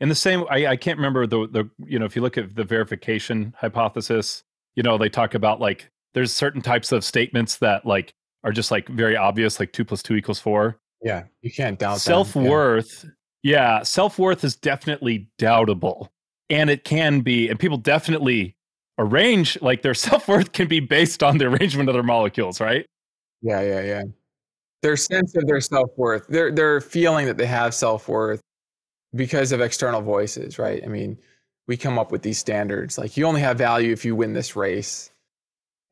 In the same, I, I can't remember the the you know if you look at the verification hypothesis, you know they talk about like there's certain types of statements that like are just like very obvious, like two plus two equals four. Yeah, you can't doubt self worth. Yeah, yeah self worth is definitely doubtable, and it can be, and people definitely arrange like their self worth can be based on the arrangement of their molecules, right? Yeah, yeah, yeah. Their sense of their self-worth their their feeling that they have self-worth because of external voices right? I mean we come up with these standards like you only have value if you win this race.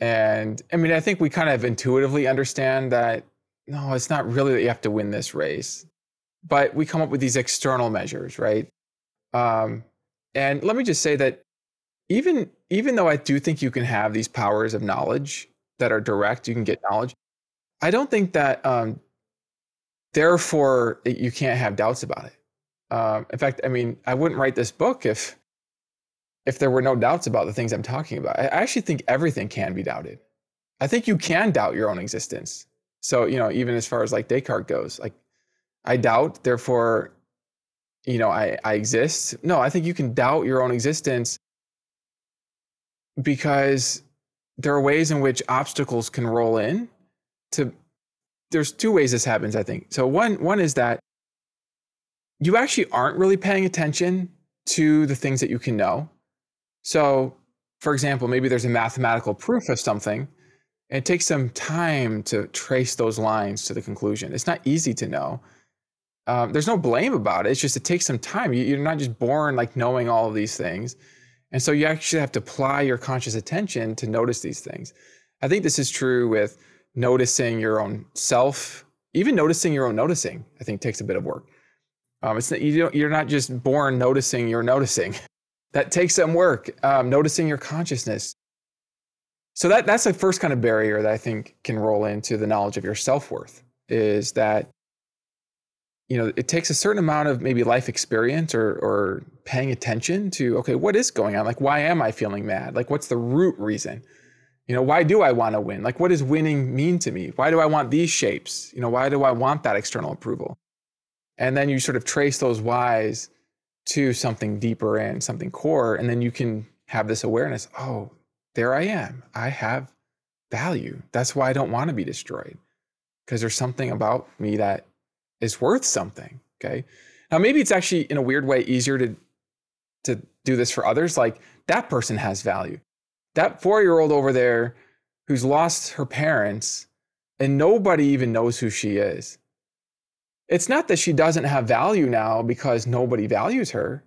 And i mean i think we kind of intuitively understand that no it's not really that you have to win this race but we come up with these external measures right? Um, and let me just say that even even though i do think you can have these powers of knowledge that are direct you can get knowledge I don't think that um, therefore you can't have doubts about it. Um, in fact, I mean, I wouldn't write this book if if there were no doubts about the things I'm talking about. I actually think everything can be doubted. I think you can doubt your own existence. So, you know, even as far as like Descartes goes, like I doubt, therefore, you know, I, I exist. No, I think you can doubt your own existence because there are ways in which obstacles can roll in to there's two ways this happens, I think. So one one is that you actually aren't really paying attention to the things that you can know. So, for example, maybe there's a mathematical proof of something, and it takes some time to trace those lines to the conclusion. It's not easy to know. Um, there's no blame about it. It's just it takes some time. You, you're not just born like knowing all of these things, and so you actually have to apply your conscious attention to notice these things. I think this is true with noticing your own self, even noticing your own noticing, I think takes a bit of work. Um, it's you don't, you're not just born noticing you're noticing. that takes some work. Um, noticing your consciousness. So that that's the first kind of barrier that I think can roll into the knowledge of your self worth is that you know it takes a certain amount of maybe life experience or or paying attention to okay what is going on like why am I feeling mad like what's the root reason you know, why do I want to win? Like, what does winning mean to me? Why do I want these shapes? You know, why do I want that external approval? And then you sort of trace those whys to something deeper and something core. And then you can have this awareness oh, there I am. I have value. That's why I don't want to be destroyed because there's something about me that is worth something. Okay. Now, maybe it's actually in a weird way easier to, to do this for others. Like that person has value that four year old over there who's lost her parents and nobody even knows who she is. It's not that she doesn't have value now because nobody values her.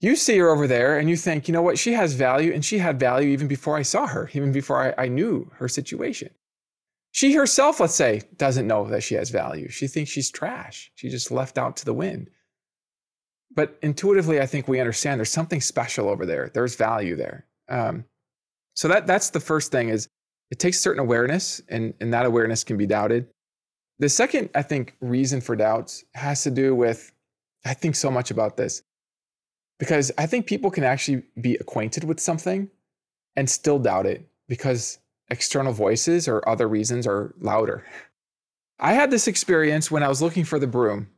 You see her over there and you think, you know what, she has value and she had value even before I saw her, even before I, I knew her situation. She herself, let's say, doesn't know that she has value. She thinks she's trash. She just left out to the wind. But intuitively, I think we understand there's something special over there. There's value there. Um, so that that's the first thing is it takes certain awareness and, and that awareness can be doubted. The second, I think, reason for doubts has to do with I think so much about this because I think people can actually be acquainted with something and still doubt it because external voices or other reasons are louder. I had this experience when I was looking for the broom,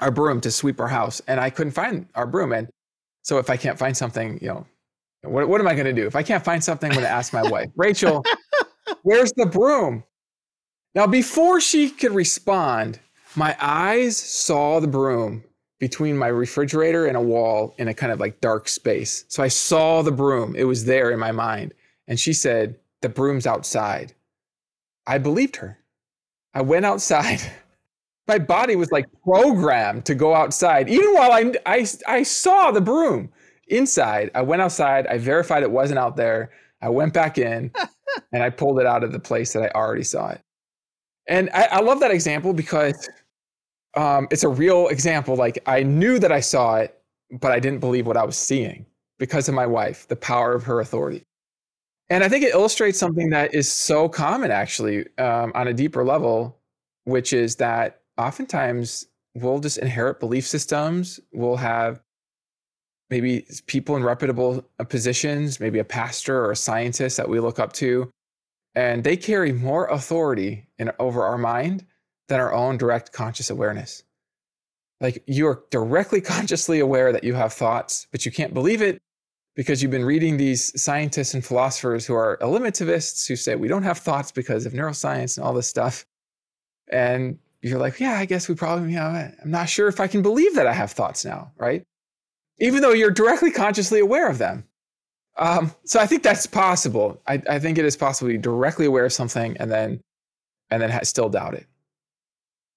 our broom to sweep our house, and I couldn't find our broom. And so if I can't find something, you know, what, what am I going to do? If I can't find something, I'm going to ask my wife, Rachel, where's the broom? Now, before she could respond, my eyes saw the broom between my refrigerator and a wall in a kind of like dark space. So I saw the broom. It was there in my mind. And she said, The broom's outside. I believed her. I went outside. my body was like programmed to go outside, even while I, I, I saw the broom inside. I went outside. I verified it wasn't out there. I went back in and I pulled it out of the place that I already saw it. And I, I love that example because um, it's a real example. Like I knew that I saw it, but I didn't believe what I was seeing because of my wife, the power of her authority. And I think it illustrates something that is so common, actually, um, on a deeper level, which is that oftentimes we'll just inherit belief systems. We'll have maybe people in reputable uh, positions, maybe a pastor or a scientist that we look up to, and they carry more authority in, over our mind than our own direct conscious awareness. Like you are directly consciously aware that you have thoughts, but you can't believe it because you've been reading these scientists and philosophers who are eliminativists who say we don't have thoughts because of neuroscience and all this stuff. And you're like, yeah, I guess we probably, you know, I'm not sure if I can believe that I have thoughts now, right? Even though you're directly consciously aware of them. Um, so I think that's possible. I, I, think it is possible to be directly aware of something and then and then still doubt it.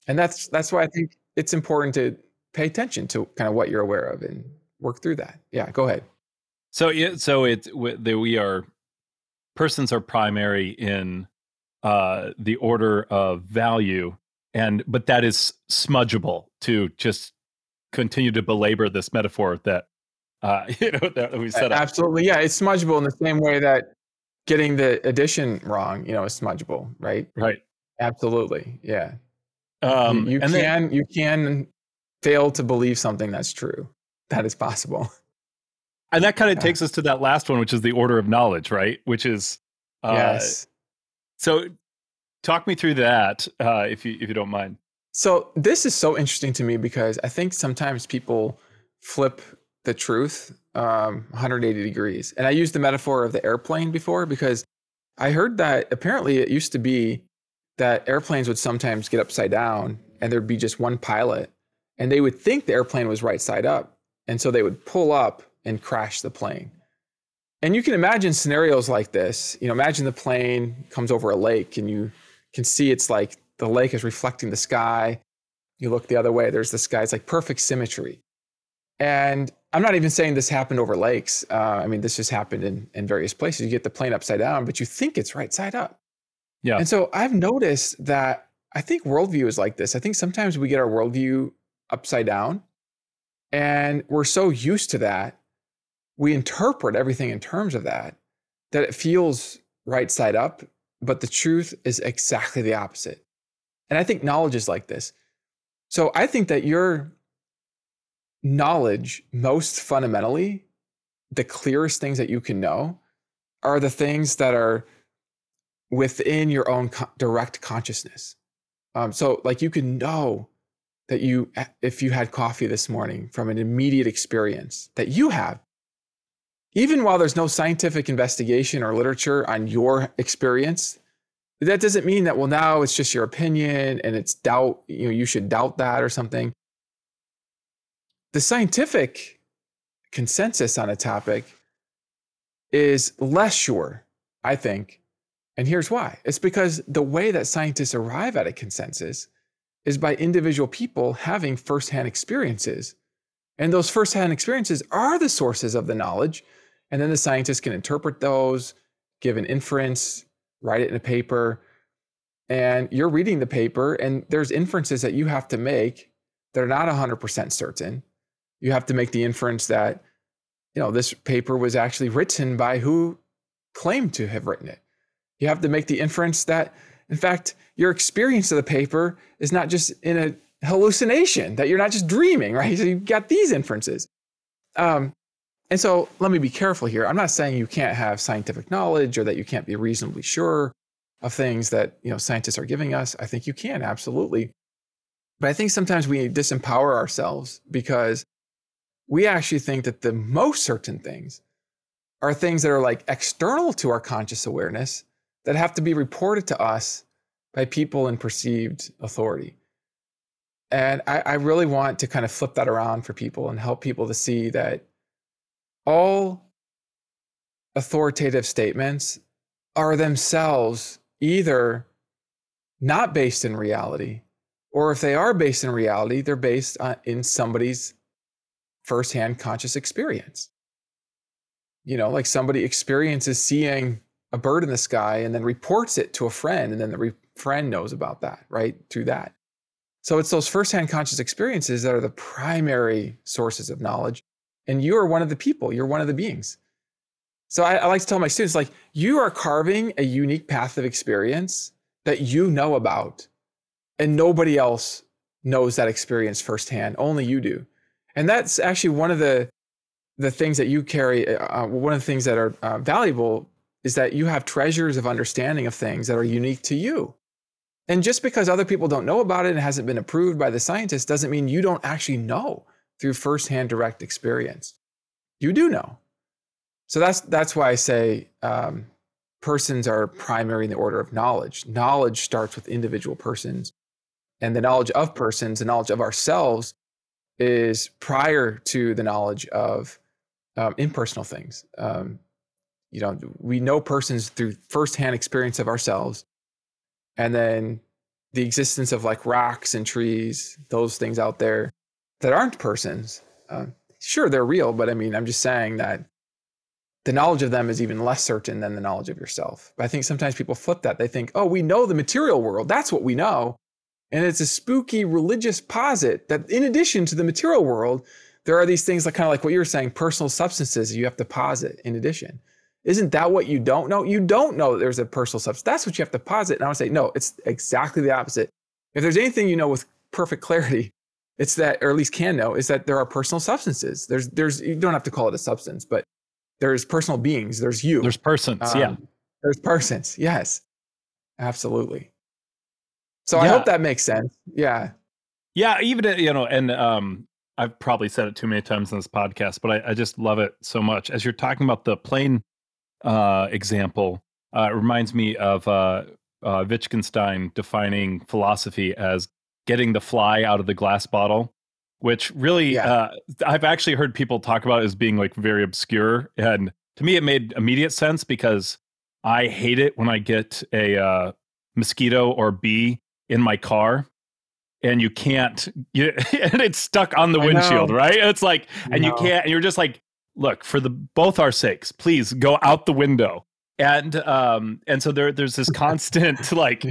And that's that's why I think it's important to pay attention to kind of what you're aware of and work through that. Yeah, go ahead. So yeah, so it we are persons are primary in uh, the order of value, and but that is smudgeable to just continue to belabor this metaphor that uh, you know that we set up. Absolutely, yeah, it's smudgeable in the same way that getting the addition wrong, you know, is smudgeable, right? Right. Absolutely, yeah. Um, you, you can then, you can fail to believe something that's true. That is possible. And that kind of yeah. takes us to that last one, which is the order of knowledge, right? Which is uh, yes. So, talk me through that, uh, if you if you don't mind. So this is so interesting to me because I think sometimes people flip the truth um, 180 degrees, and I used the metaphor of the airplane before because I heard that apparently it used to be that airplanes would sometimes get upside down, and there'd be just one pilot, and they would think the airplane was right side up, and so they would pull up and crash the plane. And you can imagine scenarios like this. You know, imagine the plane comes over a lake and you can see it's like the lake is reflecting the sky. You look the other way, there's the sky. It's like perfect symmetry. And I'm not even saying this happened over lakes. Uh, I mean, this just happened in, in various places. You get the plane upside down, but you think it's right side up. Yeah. And so I've noticed that I think worldview is like this. I think sometimes we get our worldview upside down and we're so used to that we interpret everything in terms of that, that it feels right side up, but the truth is exactly the opposite. And I think knowledge is like this. So I think that your knowledge, most fundamentally, the clearest things that you can know are the things that are within your own co- direct consciousness. Um, so, like, you can know that you, if you had coffee this morning from an immediate experience that you have, even while there's no scientific investigation or literature on your experience, that doesn't mean that, well, now it's just your opinion and it's doubt, you know, you should doubt that or something. The scientific consensus on a topic is less sure, I think. And here's why it's because the way that scientists arrive at a consensus is by individual people having firsthand experiences. And those firsthand experiences are the sources of the knowledge and then the scientists can interpret those, give an inference, write it in a paper. And you're reading the paper, and there's inferences that you have to make that are not 100% certain. You have to make the inference that, you know, this paper was actually written by who claimed to have written it. You have to make the inference that, in fact, your experience of the paper is not just in a hallucination, that you're not just dreaming, right? So you've got these inferences. Um, and so let me be careful here. I'm not saying you can't have scientific knowledge or that you can't be reasonably sure of things that you know scientists are giving us. I think you can absolutely. But I think sometimes we disempower ourselves because we actually think that the most certain things are things that are like external to our conscious awareness that have to be reported to us by people in perceived authority. And I, I really want to kind of flip that around for people and help people to see that all authoritative statements are themselves either not based in reality, or if they are based in reality, they're based on, in somebody's firsthand conscious experience. You know, like somebody experiences seeing a bird in the sky and then reports it to a friend, and then the re- friend knows about that, right? Through that. So it's those firsthand conscious experiences that are the primary sources of knowledge and you are one of the people you're one of the beings. So I, I, like to tell my students like you are carving a unique path of experience that you know about and nobody else knows that experience firsthand only you do. And that's actually one of the the things that you carry uh, uh one of the things that are uh, valuable is that you have treasures of understanding of things that are unique to you. And just because other people don't know about it and it hasn't been approved by the scientists doesn't mean you don't actually know through firsthand direct experience. You do know. So that's that's why I say um, persons are primary in the order of knowledge. Knowledge starts with individual persons, and the knowledge of persons, the knowledge of ourselves, is prior to the knowledge of um, impersonal things. Um, you know, we know persons through firsthand experience of ourselves, and then the existence of like rocks and trees, those things out there that aren't persons. Uh, sure, they're real, but I mean, I'm just saying that the knowledge of them is even less certain than the knowledge of yourself. But I think sometimes people flip that. They think, oh, we know the material world. That's what we know. And it's a spooky religious posit that in addition to the material world, there are these things like kind of like what you were saying, personal substances you have to posit in addition. Isn't that what you don't know? You don't know that there's a personal substance. That's what you have to posit. And I would say, no, it's exactly the opposite. If there's anything you know with perfect clarity, it's that, or at least can know, is that there are personal substances. There's, there's, you don't have to call it a substance, but there's personal beings. There's you. There's persons. Um, yeah. There's persons. Yes. Absolutely. So yeah. I hope that makes sense. Yeah. Yeah. Even, uh, you know, and um, I've probably said it too many times in this podcast, but I, I just love it so much. As you're talking about the plane uh, example, uh, it reminds me of uh, uh, Wittgenstein defining philosophy as getting the fly out of the glass bottle which really yeah. uh, I've actually heard people talk about as being like very obscure. And to me, it made immediate sense because I hate it when I get a uh, mosquito or bee in my car and you can't you, and it's stuck on the windshield right it's like and you can't and you're just like look for the both our sakes please go out the window and um and so there there's this constant like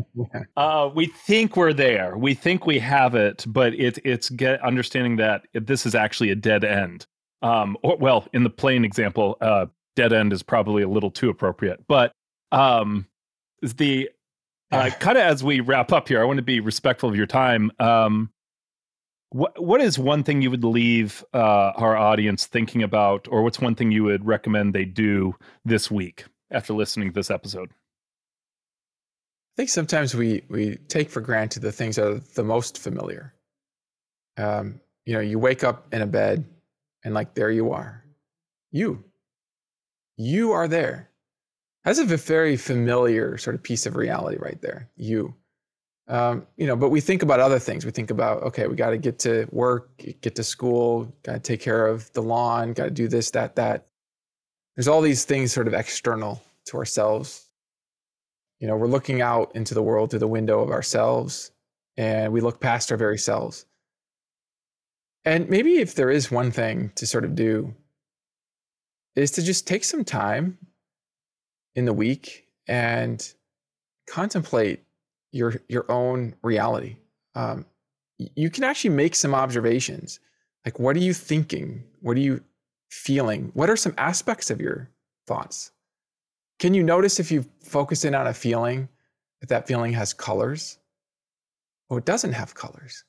uh we think we're there. We think we have it but it it's get understanding that this is actually a dead end. Um or well in the plane example uh dead end is probably a little too appropriate. But um the uh, kind of as we wrap up here i want to be respectful of your time. Um what what is one thing you would leave uh, our audience thinking about, or what's one thing you would recommend they do this week? After listening to this episode? I think sometimes we we take for granted the things that are the most familiar. Um, you know, you wake up in a bed and like there you are. You. You are there. That's a very familiar sort of piece of reality right there. You. Um, you know, but we think about other things. We think about, okay, we got to get to work, get to school, got to take care of the lawn, got to do this, that, that there's all these things sort of external to ourselves. You know, we're looking out into the world through the window of ourselves and we look past our very selves. And maybe if there is one thing to sort of do, is to just take some time in the week and contemplate your your own reality. Um, you can actually make some observations, like what are you thinking? What are you feeling, what are some aspects of your thoughts? Can you notice if you focus in on a feeling, that that feeling has colors? Or it doesn't have colors?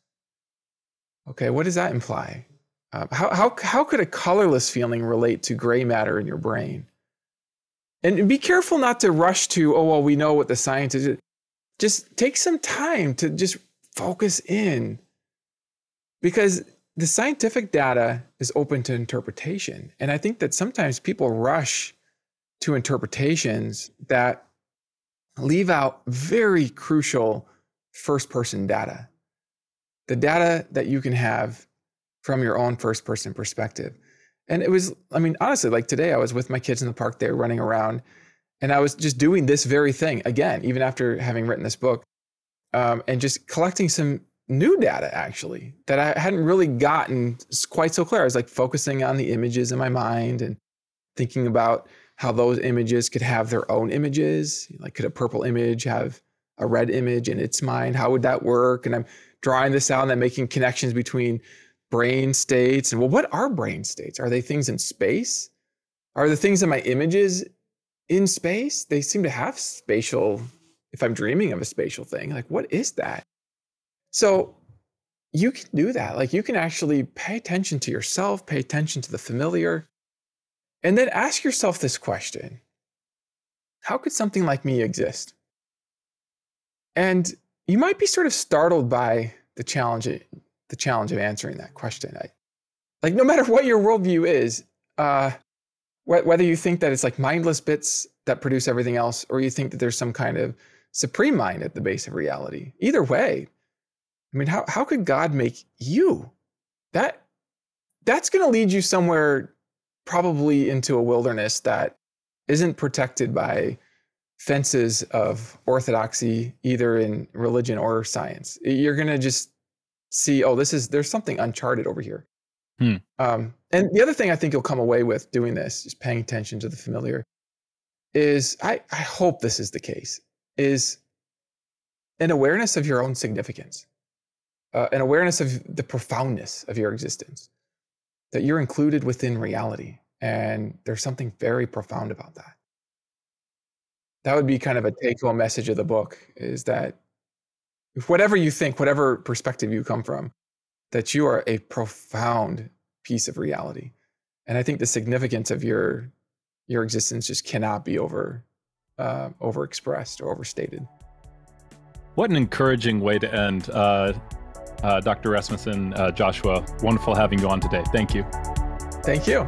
Okay, what does that imply? Uh, how, how, how could a colorless feeling relate to gray matter in your brain? And be careful not to rush to, oh, well, we know what the science is. Just take some time to just focus in because the scientific data is open to interpretation. And I think that sometimes people rush to interpretations that leave out very crucial first person data. The data that you can have from your own first person perspective. And it was, I mean, honestly, like today I was with my kids in the park, they were running around, and I was just doing this very thing again, even after having written this book, um, and just collecting some new data actually that I hadn't really gotten quite so clear. I was like focusing on the images in my mind and thinking about how those images could have their own images. Like, could a purple image have a red image in its mind? How would that work? And I'm drawing this out and then making connections between brain states. And well, what are brain states? Are they things in space? Are the things in my images in space? They seem to have spatial, if I'm dreaming of a spatial thing, like what is that? So you can do that. Like you can actually pay attention to yourself, pay attention to the familiar, and then ask yourself this question How could something like me exist? And you might be sort of startled by the challenge, the challenge of answering that question. I, like no matter what your worldview is, uh, wh- whether you think that it's like mindless bits that produce everything else, or you think that there's some kind of supreme mind at the base of reality, either way, I mean, how, how could God make you? That that's going to lead you somewhere probably into a wilderness that isn't protected by fences of orthodoxy, either in religion or science. You're going to just see, oh, this is, there's something uncharted over here. Hmm. Um, and the other thing I think you'll come away with doing this, just paying attention to the familiar, is I, I hope this is the case, is an awareness of your own significance, uh, an awareness of the profoundness of your existence, that you're included within reality. And there's something very profound about that. That would be kind of a take home message of the book is that whatever you think, whatever perspective you come from, that you are a profound piece of reality. And I think the significance of your your existence just cannot be over uh, overexpressed or overstated. What an encouraging way to end. Uh, uh, Dr. Rasmussen, uh, Joshua, wonderful having you on today. Thank you. Thank you.